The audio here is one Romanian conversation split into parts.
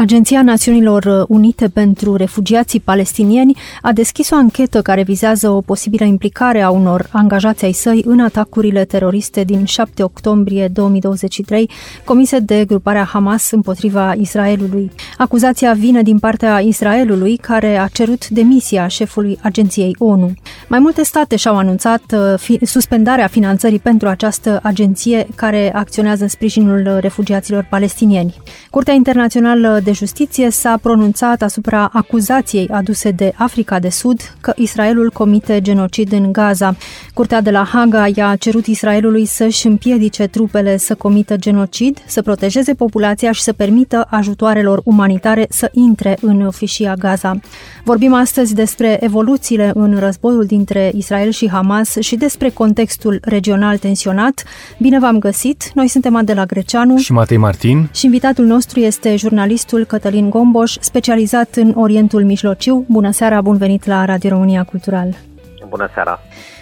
Agenția Națiunilor Unite pentru Refugiații Palestinieni a deschis o anchetă care vizează o posibilă implicare a unor angajați ai săi în atacurile teroriste din 7 octombrie 2023 comise de gruparea Hamas împotriva Israelului. Acuzația vine din partea Israelului, care a cerut demisia șefului agenției ONU. Mai multe state și-au anunțat uh, suspendarea finanțării pentru această agenție care acționează în sprijinul refugiaților palestinieni. Curtea Internațională de de Justiție s-a pronunțat asupra acuzației aduse de Africa de Sud că Israelul comite genocid în Gaza. Curtea de la Haga i-a cerut Israelului să-și împiedice trupele să comită genocid, să protejeze populația și să permită ajutoarelor umanitare să intre în fâșia Gaza. Vorbim astăzi despre evoluțiile în războiul dintre Israel și Hamas și despre contextul regional tensionat. Bine v-am găsit! Noi suntem Adela Greceanu și Matei Martin și invitatul nostru este jurnalistul profesorul Cătălin Gomboș, specializat în Orientul Mijlociu. Bună seara, bun venit la Radio România Cultural. Bună seara.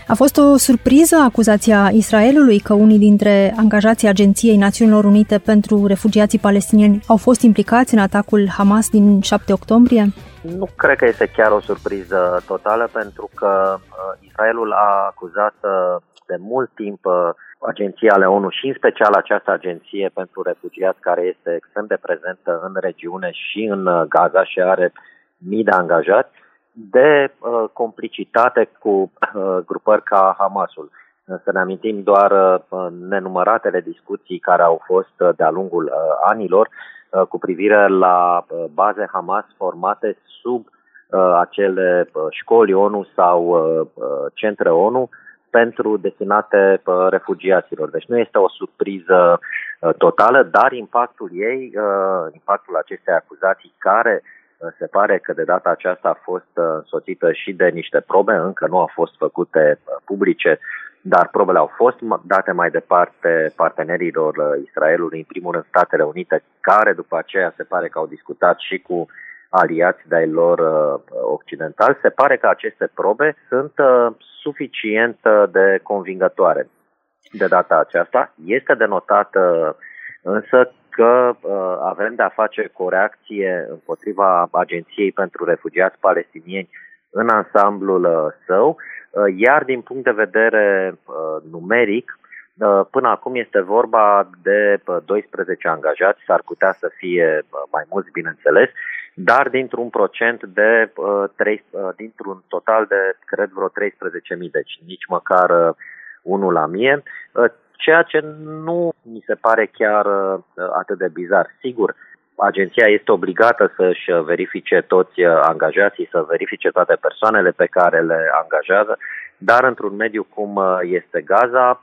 A fost o surpriză acuzația Israelului că unii dintre angajații Agenției Națiunilor Unite pentru Refugiații Palestinieni au fost implicați în atacul Hamas din 7 octombrie? Nu cred că este chiar o surpriză totală, pentru că uh, Israelul a acuzat uh, de mult timp uh, agenții ale ONU și în special această agenție pentru refugiați care este extrem de prezentă în regiune și în uh, Gaza și are mii de angajați, de uh, complicitate cu uh, grupări ca Hamasul. Să ne amintim doar uh, nenumăratele discuții care au fost uh, de-a lungul uh, anilor uh, cu privire la uh, baze Hamas formate sub uh, acele uh, școli ONU sau uh, uh centre ONU uh, pentru destinate uh, refugiaților. Deci nu este o surpriză uh, totală, dar impactul ei, uh, impactul acestei acuzații care se pare că de data aceasta a fost însoțită și de niște probe, încă nu au fost făcute publice, dar probele au fost date mai departe partenerilor Israelului, în primul rând Statele Unite, care după aceea se pare că au discutat și cu aliați de-ai lor occidentali. Se pare că aceste probe sunt suficient de convingătoare de data aceasta. Este denotată însă că uh, avem de-a face cu o reacție împotriva Agenției pentru Refugiați Palestinieni în ansamblul uh, său, uh, iar din punct de vedere uh, numeric, uh, până acum este vorba de 12 uh, angajați, s-ar putea să fie uh, mai mulți, bineînțeles, dar dintr-un procent de, uh, 3, uh, dintr-un total de, cred, vreo 13.000, deci nici măcar uh, unul la mie, uh, ceea ce nu mi se pare chiar uh, atât de bizar. Sigur, agenția este obligată să-și verifice toți uh, angajații, să verifice toate persoanele pe care le angajează, dar într-un mediu cum uh, este Gaza,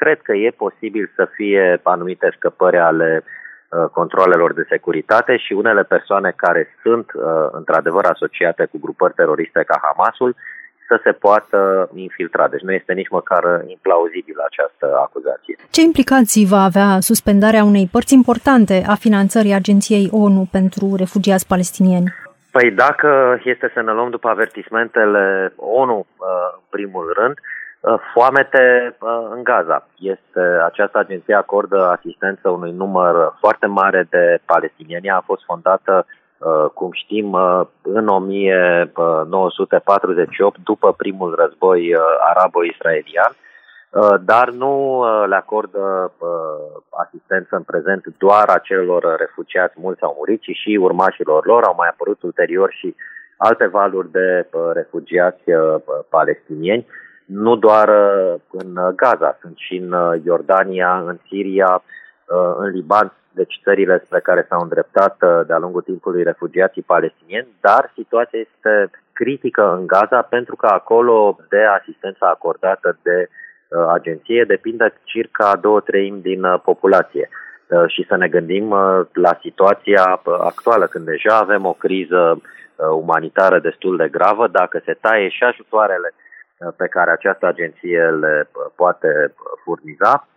cred că e posibil să fie anumite scăpări ale uh, Uh, controlelor de securitate și unele persoane care sunt uh, într-adevăr asociate cu grupări teroriste ca Hamasul să se poată infiltra. Deci nu este nici măcar implauzibilă această acuzație. Ce implicații va avea suspendarea unei părți importante a finanțării Agenției ONU pentru refugiați palestinieni? Păi dacă este să ne luăm după avertismentele ONU, uh, în primul rând, Uh, foamete uh, în Gaza. Este, această agenție acordă asistență unui număr foarte mare de palestinieni. A fost fondată, uh, cum știm, în 1948, după primul război arabo-israelian, dar nu le acordă asistență în prezent doar acelor refugiați, mulți au murit, ci și urmașilor lor. Au mai apărut ulterior și alte valuri de refugiați palestinieni nu doar uh, în Gaza, sunt și în uh, Iordania, în Siria, uh, în Liban, deci țările spre care s-au îndreptat de-a lungul timpului refugiații palestinieni, dar situația este critică în Gaza pentru că acolo de asistența acordată de agenție depinde circa două treimi din populație. Și să ne gândim la situația actuală, când deja avem o criză umanitară destul de gravă, dacă se taie și ajutoarele pe care această agenție le poate furniza,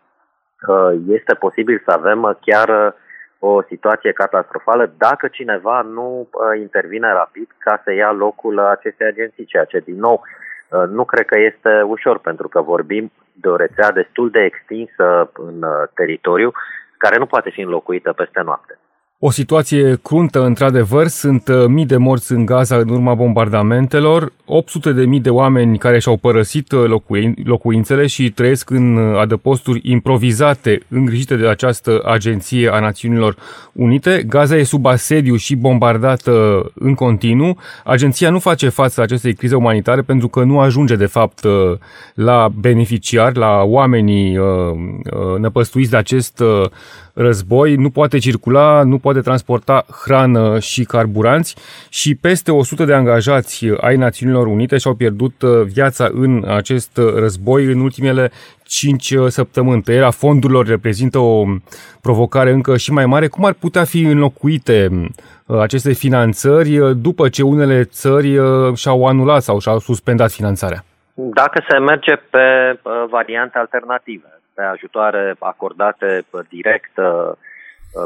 este posibil să avem chiar o situație catastrofală dacă cineva nu uh, intervine rapid ca să ia locul acestei agenții, ceea ce, din nou, uh, nu cred că este ușor, pentru că vorbim de o rețea destul de extinsă în uh, teritoriu, care nu poate fi înlocuită peste noapte. O situație cruntă, într-adevăr, sunt uh, mii de morți în Gaza în urma bombardamentelor, 800 de mii de oameni care și-au părăsit uh, locuin- locuințele și trăiesc în uh, adăposturi improvizate îngrijite de această agenție a Națiunilor Unite. Gaza e sub asediu și bombardată în continuu. Agenția nu face față acestei crize umanitare pentru că nu ajunge, de fapt, la beneficiari, la oamenii năpăstuiți de acest război, nu poate circula, nu poate transporta hrană și carburanți și peste 100 de angajați ai Națiunilor Unite și-au pierdut uh, viața în acest război în ultimele 5 uh, săptămâni. Tăierea fondurilor reprezintă o provocare încă și mai mare. Cum ar putea fi înlocuite uh, aceste finanțări după ce unele țări și-au anulat sau și-au suspendat finanțarea? Dacă se merge pe variante alternative, pe ajutoare acordate direct uh,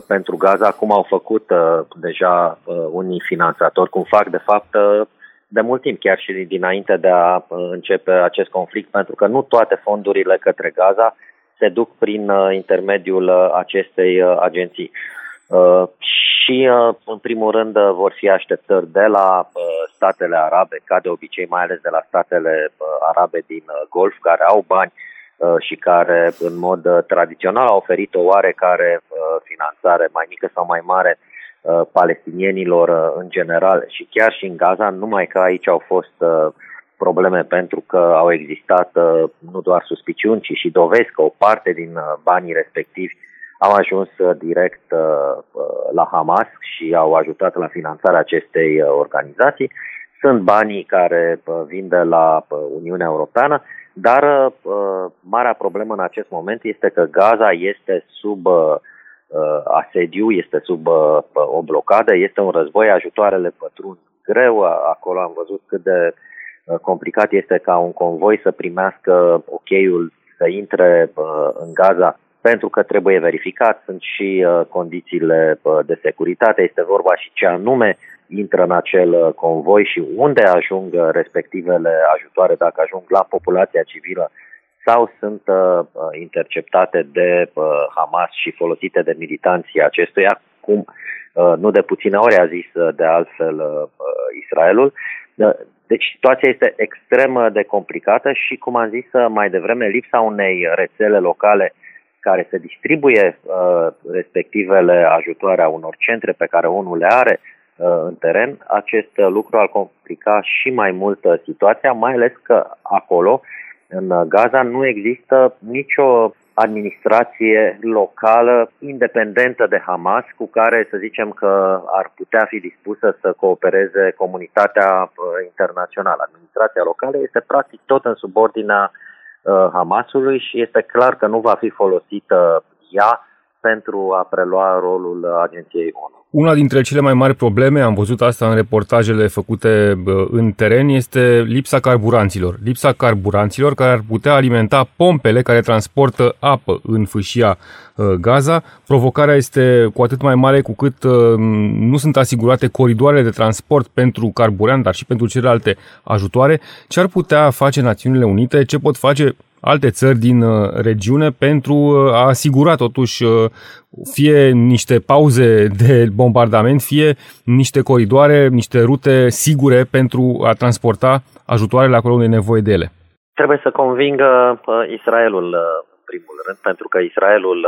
pentru Gaza, cum au făcut uh, deja uh, unii finanțatori, cum fac de fapt de mult timp, chiar și dinainte de a începe acest conflict, pentru că nu toate fondurile către Gaza se duc prin intermediul acestei agenții. Și, în primul rând, vor fi așteptări de la statele arabe, ca de obicei, mai ales de la statele arabe din Golf, care au bani Uh, și care în mod uh, tradițional a oferit o oarecare uh, finanțare mai mică sau mai mare palestinienilor în general. Și chiar și în Gaza, numai că aici au fost probleme pentru că au existat nu doar suspiciuni, ci și dovezi că o parte din banii respectivi au ajuns direct la Hamas și au ajutat la finanțarea acestei organizații. Sunt banii care vin de la Uniunea Europeană dar uh, marea problemă în acest moment este că Gaza este sub uh, asediu, este sub uh, o blocadă, este un război, ajutoarele pătrund greu, acolo am văzut cât de uh, complicat este ca un convoi să primească ok-ul să intre uh, în Gaza pentru că trebuie verificat, sunt și uh, condițiile uh, de securitate, este vorba și ce anume intră în acel uh, convoi și unde ajung uh, respectivele ajutoare, dacă ajung la populația civilă sau sunt uh, uh, interceptate de uh, Hamas și folosite de militanții acestuia, cum uh, nu de puține ori a zis uh, de altfel uh, Israelul. Uh, deci situația este extrem de complicată și, cum am zis mai devreme, lipsa unei rețele locale care să distribuie uh, respectivele ajutoare a unor centre pe care unul le are, Uh, în teren, acest lucru ar complica și mai mult uh, situația, mai ales că acolo, în Gaza, nu există nicio administrație locală independentă de Hamas cu care să zicem că ar putea fi dispusă să coopereze comunitatea uh, internațională. Administrația locală este practic tot în subordinea Hamasului și este clar că nu va fi folosită ea pentru a prelua rolul agenției ONU. Una dintre cele mai mari probleme, am văzut asta în reportajele făcute în teren, este lipsa carburanților. Lipsa carburanților care ar putea alimenta pompele care transportă apă în fâșia ă, Gaza. Provocarea este cu atât mai mare cu cât ă, nu sunt asigurate coridoarele de transport pentru carburant, dar și pentru celelalte ajutoare. Ce ar putea face Națiunile Unite? Ce pot face alte țări din uh, regiune pentru uh, a asigura totuși uh, fie niște pauze de bombardament, fie niște coridoare, niște rute sigure pentru a transporta ajutoarele acolo unde e nevoie de ele. Trebuie să convingă Israelul în primul rând, pentru că Israelul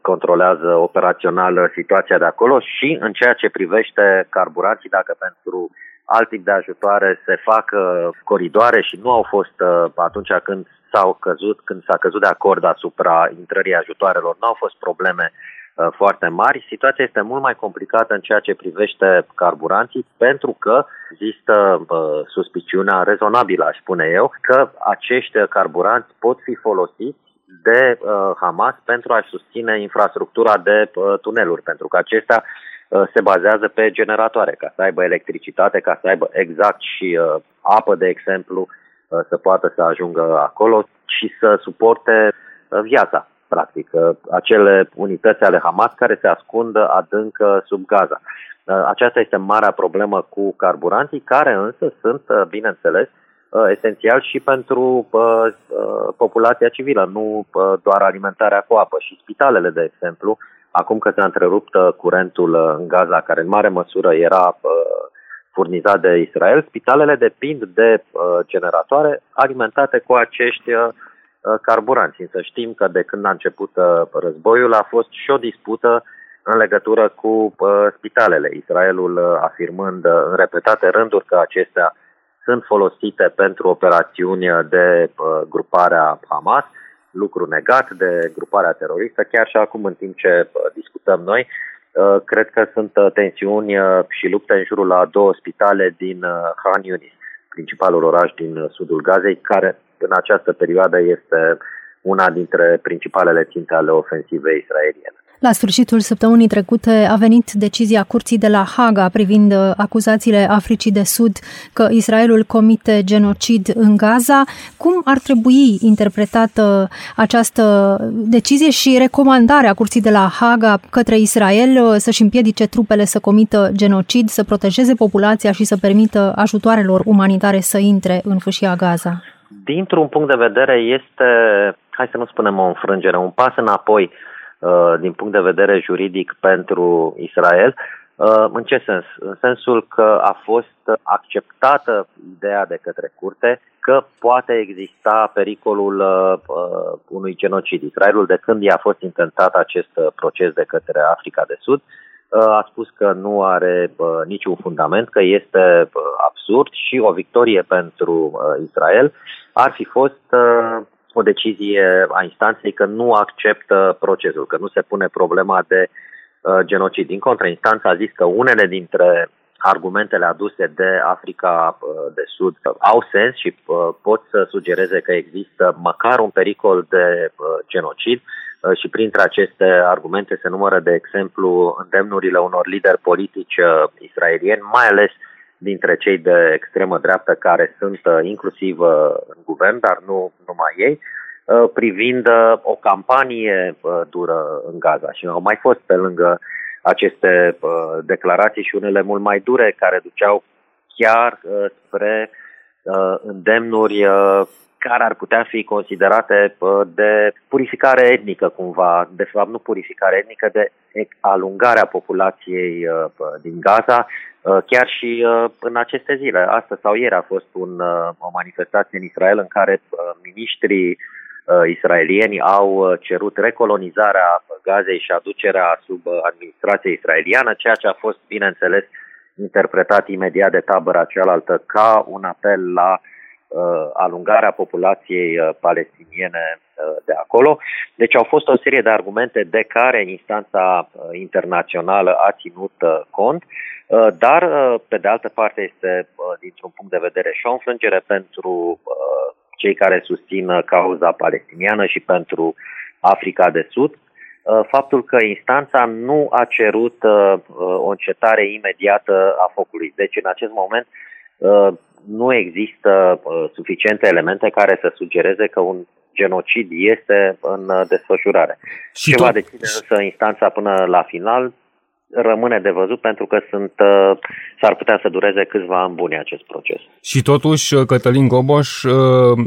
controlează operațional situația de acolo și în ceea ce privește carburanții, dacă pentru alt tip de ajutoare se fac coridoare și nu au fost atunci când s-au căzut, când s-a căzut de acord asupra intrării ajutoarelor, nu au fost probleme uh, foarte mari. Situația este mult mai complicată în ceea ce privește carburanții, pentru că există uh, suspiciunea rezonabilă, aș spune eu, că acești carburanți pot fi folosiți de uh, Hamas pentru a susține infrastructura de uh, tuneluri, pentru că acestea uh, se bazează pe generatoare, ca să aibă electricitate, ca să aibă exact și uh, apă, de exemplu, Uh, să poată să ajungă acolo și să suporte uh, viața. practic, acele unități ale Hamas care se ascund adânc sub Gaza. Aceasta este marea problemă cu carburanții, care însă sunt, bineînțeles, esențial și pentru populația civilă, nu doar alimentarea cu apă și spitalele, de exemplu, acum că s-a întrerupt curentul în Gaza, care în mare măsură era furnizat de Israel, spitalele depind de generatoare alimentate cu acești carburanți. Însă știm că de când a început războiul a fost și o dispută în legătură cu spitalele. Israelul afirmând în repetate rânduri că acestea sunt folosite pentru operațiuni de gruparea Hamas, lucru negat de gruparea teroristă, chiar și acum în timp ce discutăm noi, cred că sunt tensiuni și lupte în jurul la două spitale din Han Yunis, principalul oraș din sudul Gazei, care în această perioadă este una dintre principalele ținte ale ofensivei israeliene. La sfârșitul săptămânii trecute a venit decizia curții de la Haga privind uh, acuzațiile Africii de Sud că Israelul comite genocid în Gaza. Cum ar trebui interpretată această decizie și recomandarea curții de la Haga către Israel uh, să-și împiedice trupele să comită genocid, să protejeze populația și să permită ajutoarelor umanitare să intre în fâșia Gaza? Dintr-un punct de vedere este, hai să nu spunem o înfrângere, un pas înapoi Uh, din punct de vedere juridic pentru Israel. Uh, în ce sens? În sensul că a fost acceptată ideea de către curte că poate exista pericolul uh, unui genocid. Israelul, de când i-a fost intentat acest proces de către Africa de Sud, a spus că nu are niciun fundament, că este absurd și o victorie pentru Israel ar fi fost o decizie a instanței că nu acceptă procesul, că nu se pune problema de uh, genocid. Din contră, instanța a zis că unele dintre argumentele aduse de Africa uh, de Sud au sens și uh, pot să sugereze că există măcar un pericol de uh, genocid și printre aceste argumente se numără, de exemplu, îndemnurile unor lideri politici israelieni, mai ales dintre cei de extremă dreaptă care sunt uh, inclusiv uh, în guvern, dar nu numai ei, uh, privind o campanie dură în Gaza. Și au mai fost pe lângă aceste declarații și unele mult mai dure care duceau chiar spre îndemnuri care ar putea fi considerate de purificare etnică cumva, de fapt nu purificare etnică, de alungarea populației din Gaza, chiar și în aceste zile. Astăzi sau ieri a fost un, o manifestație în Israel în care miniștrii israelieni au cerut recolonizarea Gazei și aducerea sub administrație israeliană, ceea ce a fost, bineînțeles, interpretat imediat de tabăra cealaltă ca un apel la uh, uh, alungarea populației uh, palestiniene uh, de acolo. Deci au fost o serie de argumente de care instanța uh, internațională a ținut uh, cont, uh, dar, uh, pe de altă parte, este, uh, dintr-un punct de vedere, și o înfrângere pentru uh, cei care susțin cauza palestiniană și pentru Africa de Sud, uh, faptul că instanța nu a cerut uh, o încetare imediată a focului. Deci, în acest moment, nu există uh, suficiente elemente care să sugereze că un genocid este în uh, desfășurare. Și Ce tot... va decide însă instanța până la final rămâne de văzut pentru că sunt, uh, s-ar putea să dureze câțiva ani buni acest proces. Și totuși, uh, Cătălin Goboș, uh,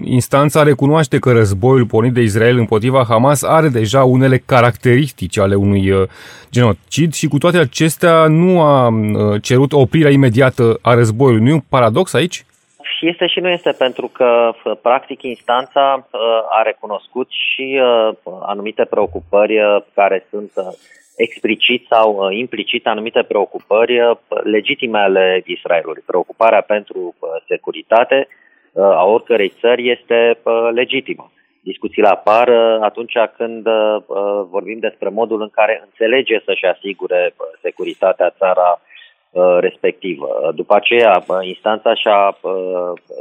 instanța recunoaște că războiul pornit de Israel împotriva Hamas are deja unele caracteristici ale unui genocid și cu toate acestea nu a cerut oprirea imediată a războiului. Nu e un paradox aici? Și este și nu este, pentru că, practic, instanța a recunoscut și anumite preocupări care sunt explicit sau uh, implicit anumite preocupări uh, legitime ale Israelului. Preocuparea pentru uh, securitate a oricărei țări este legitimă. Discuțiile apar atunci când vorbim despre modul în care înțelege să-și asigure securitatea țara respectivă. După aceea, instanța și-a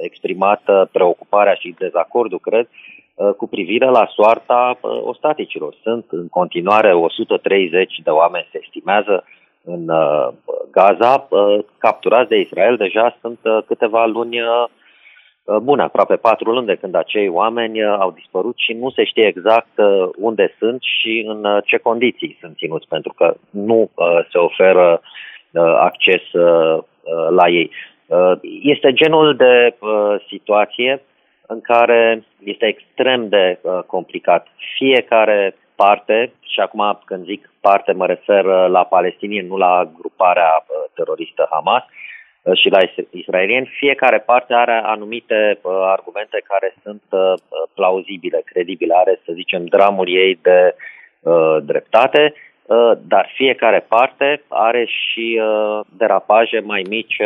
exprimat preocuparea și dezacordul, cred, Uh, cu privire la soarta uh, ostaticilor. Sunt în continuare 130 de oameni, se estimează, în uh, Gaza, capturați de Israel. Deja sunt câteva luni bune, aproape patru luni de când acei oameni au dispărut și nu se știe exact unde sunt și în ce condiții sunt ținuți, pentru că nu se oferă acces la ei. Este genul de situație în care este extrem de complicat. Fiecare parte, și acum când zic parte mă refer la palestinieni, nu la gruparea teroristă Hamas, Uh, și la israelieni, fiecare parte are anumite uh, argumente care sunt uh, plauzibile, credibile, are, să zicem, dramul ei de dreptate, dar fiecare parte are și derapaje mai mici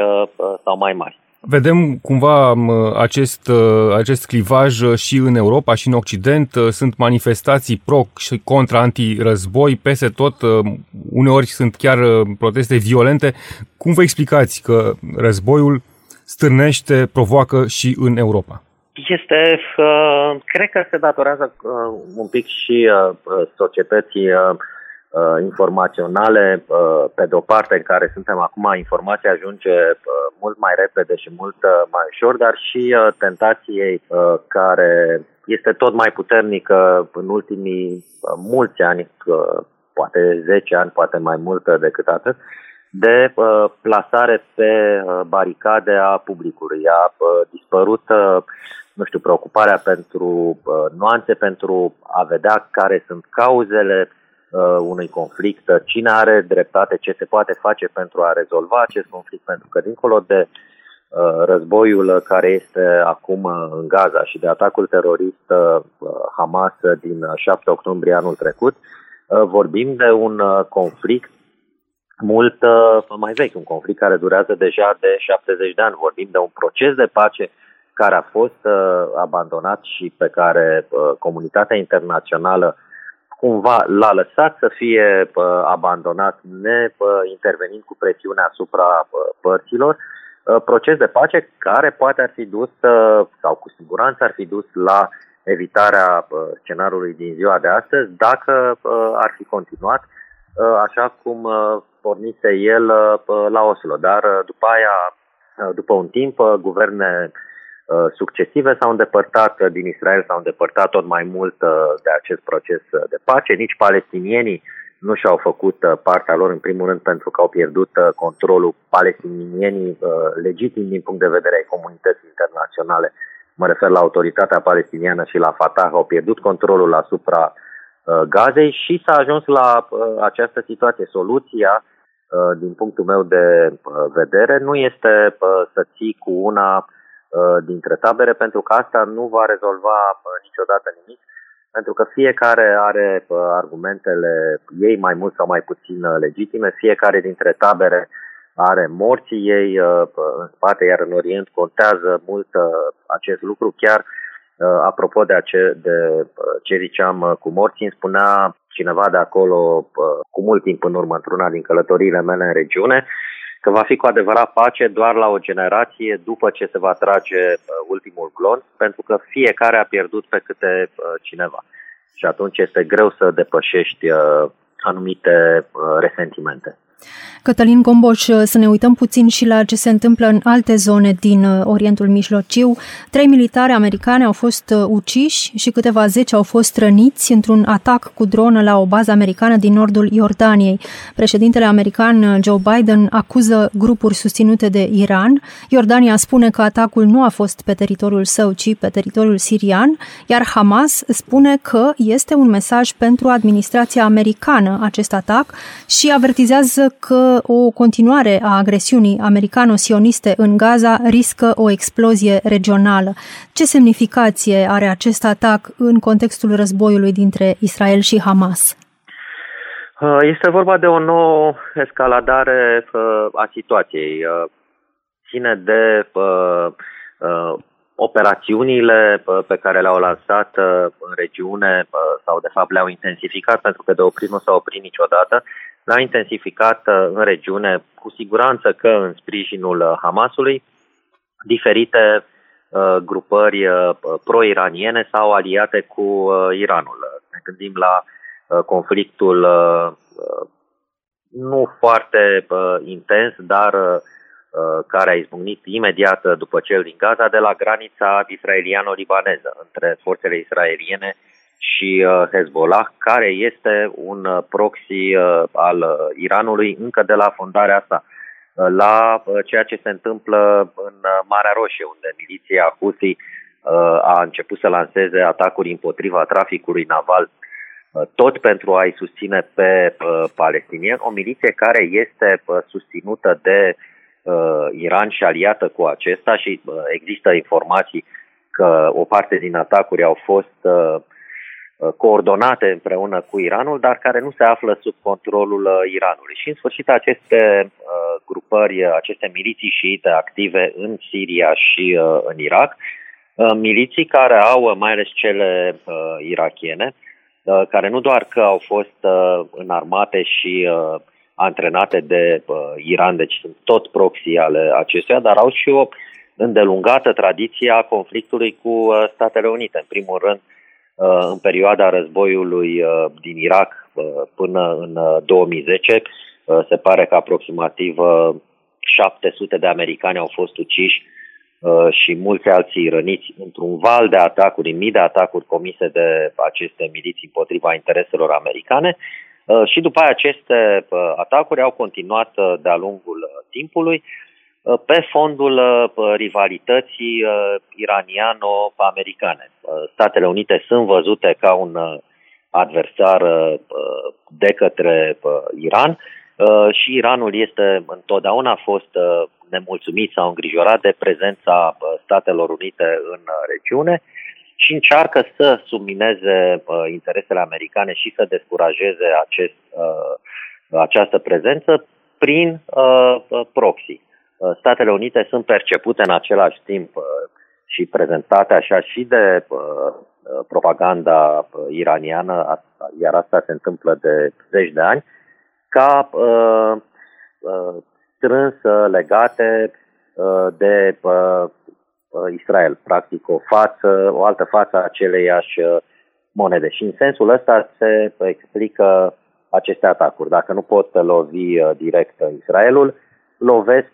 sau mai mari. Vedem cumva acest, acest clivaj și în Europa și în Occident. Sunt manifestații pro și contra anti-război peste tot. Uneori sunt chiar proteste violente. Cum vă explicați că războiul stârnește, provoacă și în Europa? Este, cred că se datorează un pic și societății uh, informaționale, uh, pe de o parte în care suntem acum, informația ajunge uh, mult mai repede și mult uh, mai ușor, dar și uh, tentației uh, care este tot mai puternică în ultimii uh, mulți ani, uh, poate 10 ani, poate mai mult decât atât, de uh, plasare pe uh, baricade a publicului. A uh, dispărut, uh, nu știu, preocuparea pentru uh, nuanțe, pentru a vedea care sunt cauzele, uh, unui conflict, cine are dreptate, ce se poate face pentru a rezolva acest conflict, pentru că dincolo de uh, războiul care este acum în Gaza și de atacul terorist uh, Hamas din 7 octombrie anul trecut, uh, vorbim de un uh, conflict mult uh, mai vechi, un conflict care durează deja de 70 de ani. Vorbim de un proces de pace care a fost uh, abandonat și pe care uh, comunitatea internațională cumva l-a lăsat să fie abandonat, ne intervenind cu presiune asupra părților, proces de pace care poate ar fi dus, sau cu siguranță ar fi dus la evitarea scenariului din ziua de astăzi, dacă ar fi continuat așa cum pornise el la Oslo. Dar după aia, după un timp, guverne Uh, succesive s-au îndepărtat uh, din Israel, s-au îndepărtat tot mai mult uh, de acest proces de pace. Nici palestinienii nu și-au făcut partea lor, în primul rând, pentru că au pierdut controlul palestinienii legitim din punct de vedere ai comunității internaționale. Mă refer la autoritatea palestiniană și la Fatah, au pierdut controlul asupra Gazei și s-a ajuns la această situație. Soluția, din punctul meu de vedere, nu este să ții cu una Uh, dintre tabere, pentru că asta nu va rezolva uh, niciodată nimic, pentru că fiecare are uh, argumentele ei mai mult sau mai puțin legitime, fiecare dintre tabere are morții ei în spate, iar în Orient contează mult acest lucru. Chiar apropo de, ace- de ce ziceam cu morții, îmi spunea cineva de acolo cu mult timp în urmă, într-una din călătoriile mele în regiune, că va fi cu adevărat pace doar la o generație după ce se va trage uh, ultimul glonț, pentru că fiecare a pierdut pe câte uh, cineva. Și atunci este greu să depășești uh, anumite resentimente. Cătălin Gomboș, să ne uităm puțin și la ce se întâmplă în alte zone din uh, Orientul Mijlociu. Trei militari americani au fost uh, uciși și câteva zeci au fost răniți într-un atac cu dronă la o bază americană din nordul Iordaniei. Președintele american uh, Joe Biden acuză grupuri susținute de Iran. Iordania spune că atacul nu a fost pe teritoriul său, ci pe teritoriul sirian, iar Hamas spune că este un mesaj pentru administrația americană acest atac și avertizează că o continuare a agresiunii americano-sioniste în Gaza riscă o explozie regională. Ce semnificație are acest atac în contextul războiului dintre Israel și Hamas? Uh, este vorba de o nouă escaladare uh, a situației. Uh, ține de operațiunile pe care le-au lansat în regiune sau de fapt le-au intensificat pentru că de oprit nu s-au oprit niciodată l-a intensificat uh, în regiune, cu siguranță că în sprijinul uh, Hamasului, diferite uh, grupări pro-iraniene sau aliate cu Iranul. Ne gândim la conflictul nu foarte intens, dar care a izbucnit imediat după cel din Gaza de la granița israeliano-libaneză între forțele israeliene și Hezbollah, care este un proxy al Iranului încă de la fondarea sa la ceea ce se întâmplă în Marea Roșie, unde miliția Houthi a început să lanseze atacuri împotriva traficului naval tot pentru a-i susține pe palestinieni, o miliție care este susținută de Iran și aliată cu acesta și există informații că o parte din atacuri au fost coordonate împreună cu Iranul, dar care nu se află sub controlul Iranului. Și în sfârșit aceste grupări, aceste miliții șiite active în Siria și în Irak, miliții care au, mai ales cele irachiene, Uh, care nu doar că au fost uh, înarmate și uh, antrenate de Iran, deci sunt tot proxy ale acestuia, dar au și o îndelungată tradiție a conflictului cu Statele Unite. În primul rând, în perioada războiului din Irak până în 2010, se pare că aproximativ 700 de americani au fost uciși Uh, și mulți alții răniți într-un val de atacuri, mii de atacuri comise de aceste miliții împotriva intereselor americane. Uh, și după aceea aceste uh, atacuri au continuat de-a lungul timpului pe fondul rivalității iraniano-americane. Statele Unite sunt văzute ca un adversar de către Iran și Iranul este întotdeauna fost nemulțumit sau îngrijorat de prezența Statelor Unite în uh, regiune și încearcă să submineze uh, interesele americane și să descurajeze acest, uh, această prezență prin proxy. Statele Unite sunt percepute în același timp și prezentate așa și de propaganda iraniană, iar asta se întâmplă de zeci de ani, ca strâns legate uh, de uh, uh, Israel, practic o față, o altă față a aceleiași monede. Și în sensul ăsta se explică aceste atacuri. Dacă nu pot lovi direct Israelul, lovesc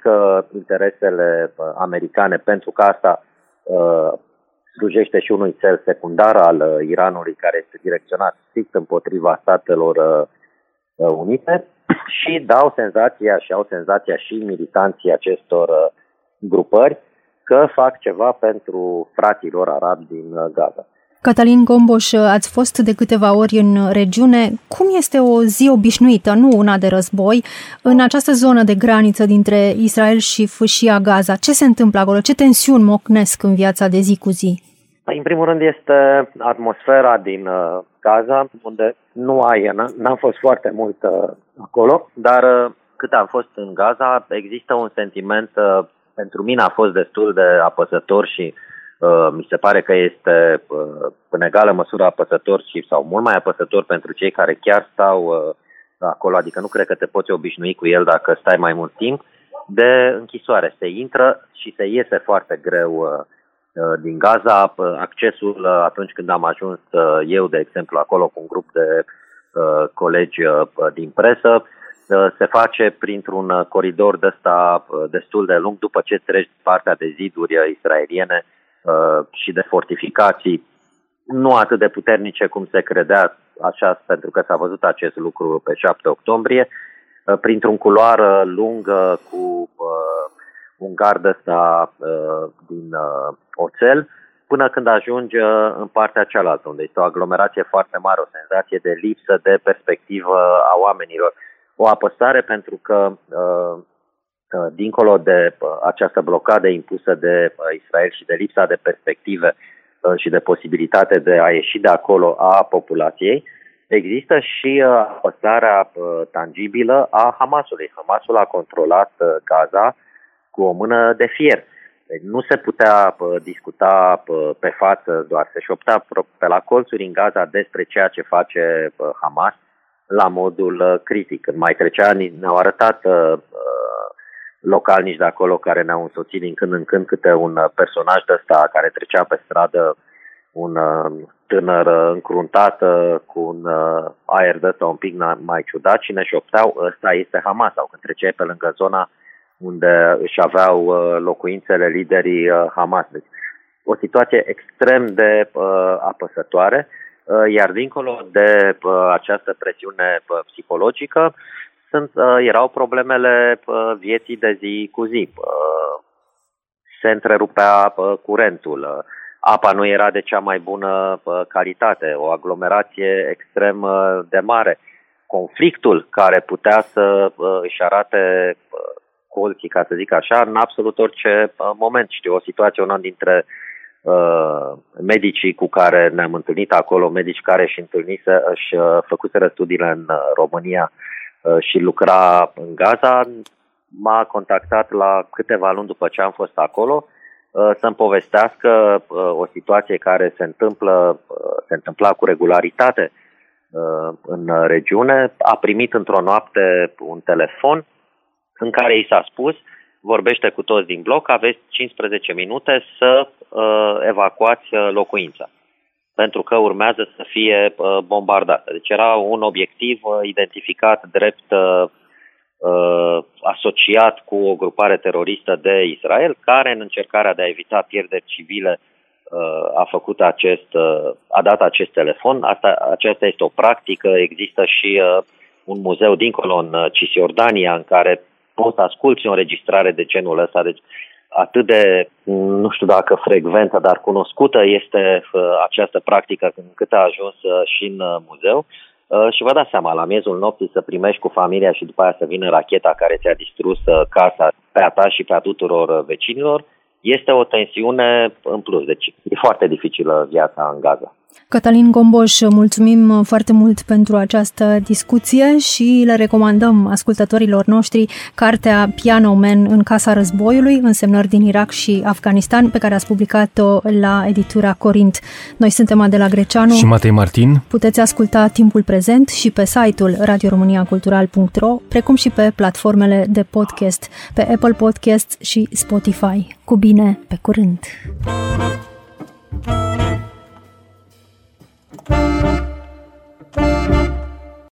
interesele americane pentru că asta slujește și unui cel secundar al Iranului care este direcționat strict împotriva Statelor Unite și dau senzația și au senzația și militanții acestor uh, grupări că fac ceva pentru fraților arabi din uh, Gaza. Cătălin Gomboș, ați fost de câteva ori în regiune. Cum este o zi obișnuită, nu una de război, în această zonă de graniță dintre Israel și fâșia Gaza? Ce se întâmplă acolo? Ce tensiuni mocnesc în viața de zi cu zi? Păi, în primul rând este atmosfera din uh, Gaza, unde nu ai, n-am fost foarte mult uh, acolo, dar uh, cât am fost în Gaza, există un sentiment, uh, pentru mine a fost destul de apăsător și uh, mi se pare că este uh, în egală măsură apăsător și sau mult mai apăsător pentru cei care chiar stau uh, acolo, adică nu cred că te poți obișnui cu el dacă stai mai mult timp, de închisoare. Se intră și se iese foarte greu uh, Uh, din Gaza, uh, accesul uh, atunci când am ajuns eu, de exemplu, acolo cu un grup de colegi din presă, se face printr-un coridor de ăsta destul de lung după ce treci partea de ziduri israeliene și de fortificații nu atât de puternice cum se credea, așa pentru că s-a văzut acest lucru pe 7 octombrie, printr-un culoar lung cu un gard ăsta uh, din uh, oțel, până când ajungi uh, în partea cealaltă, unde este o aglomerație foarte mare, o senzație de lipsă de perspectivă a oamenilor. O apăsare pentru că, uh, uh, dincolo de uh, această blocadă impusă de uh, Israel și de lipsa de perspective uh, și de posibilitate de a ieși de acolo a populației, există și uh, apăsarea uh, tangibilă a Hamasului. Hamasul a controlat uh, Gaza cu o mână de fier. Deci nu se putea discuta pe față, doar se șopta pe la colțuri în Gaza despre ceea ce face Hamas la modul critic. Când mai trecea, ne-au arătat localnici de acolo care ne-au însoțit din când în când câte un personaj de ăsta care trecea pe stradă, un tânăr încruntat cu un aer de ăsta un pic mai ciudat și ne șopteau, ăsta este Hamas sau când treceai pe lângă zona unde își aveau locuințele liderii Hamas. Deci, o situație extrem de apăsătoare, iar dincolo de această presiune psihologică, sunt, erau problemele vieții de zi cu zi. Se întrerupea curentul, apa nu era de cea mai bună calitate, o aglomerație extrem de mare. Conflictul care putea să își arate colții, ca să zic așa, în absolut orice moment. Știu, o situație, una dintre uh, medicii cu care ne-am întâlnit acolo, medici care și întâlnise, își uh, făcuseră studiile în România uh, și lucra în Gaza, m-a contactat la câteva luni după ce am fost acolo Uh, să-mi povestească uh, o situație care se întâmplă, uh, se întâmpla cu regularitate în regiune. A primit într-o noapte un telefon în care i s-a spus vorbește cu toți din bloc, aveți 15 minute să evacuați locuința pentru că urmează să fie bombardată. Deci era un obiectiv identificat drept uh, asociat cu o grupare teroristă de Israel, care în încercarea de a evita pierderi civile uh, a făcut acest, uh, a dat acest telefon. Asta, aceasta este o practică, există și uh, un muzeu dincolo în uh, Cisjordania în care poți să asculti o înregistrare de genul ăsta, deci atât de, nu știu dacă frecventă, dar cunoscută este uh, această practică încât a ajuns uh, și în uh, muzeu. Uh, Uh, și vă dați seama, la miezul nopții să primești cu familia și după aia să vină racheta care ți-a distrus uh, casa pe a ta și pe a tuturor uh, vecinilor, este o tensiune în plus. Deci e foarte dificilă viața în Gaza. Cătălin Gomboș, mulțumim foarte mult pentru această discuție și le recomandăm ascultătorilor noștri cartea Piano Man în Casa Războiului, însemnări din Irak și Afganistan, pe care ați publicat-o la editura Corint. Noi suntem Adela Greceanu și Matei Martin. Puteți asculta timpul prezent și pe site-ul radioromaniacultural.ro, precum și pe platformele de podcast, pe Apple Podcasts și Spotify. Cu bine, pe curând! Música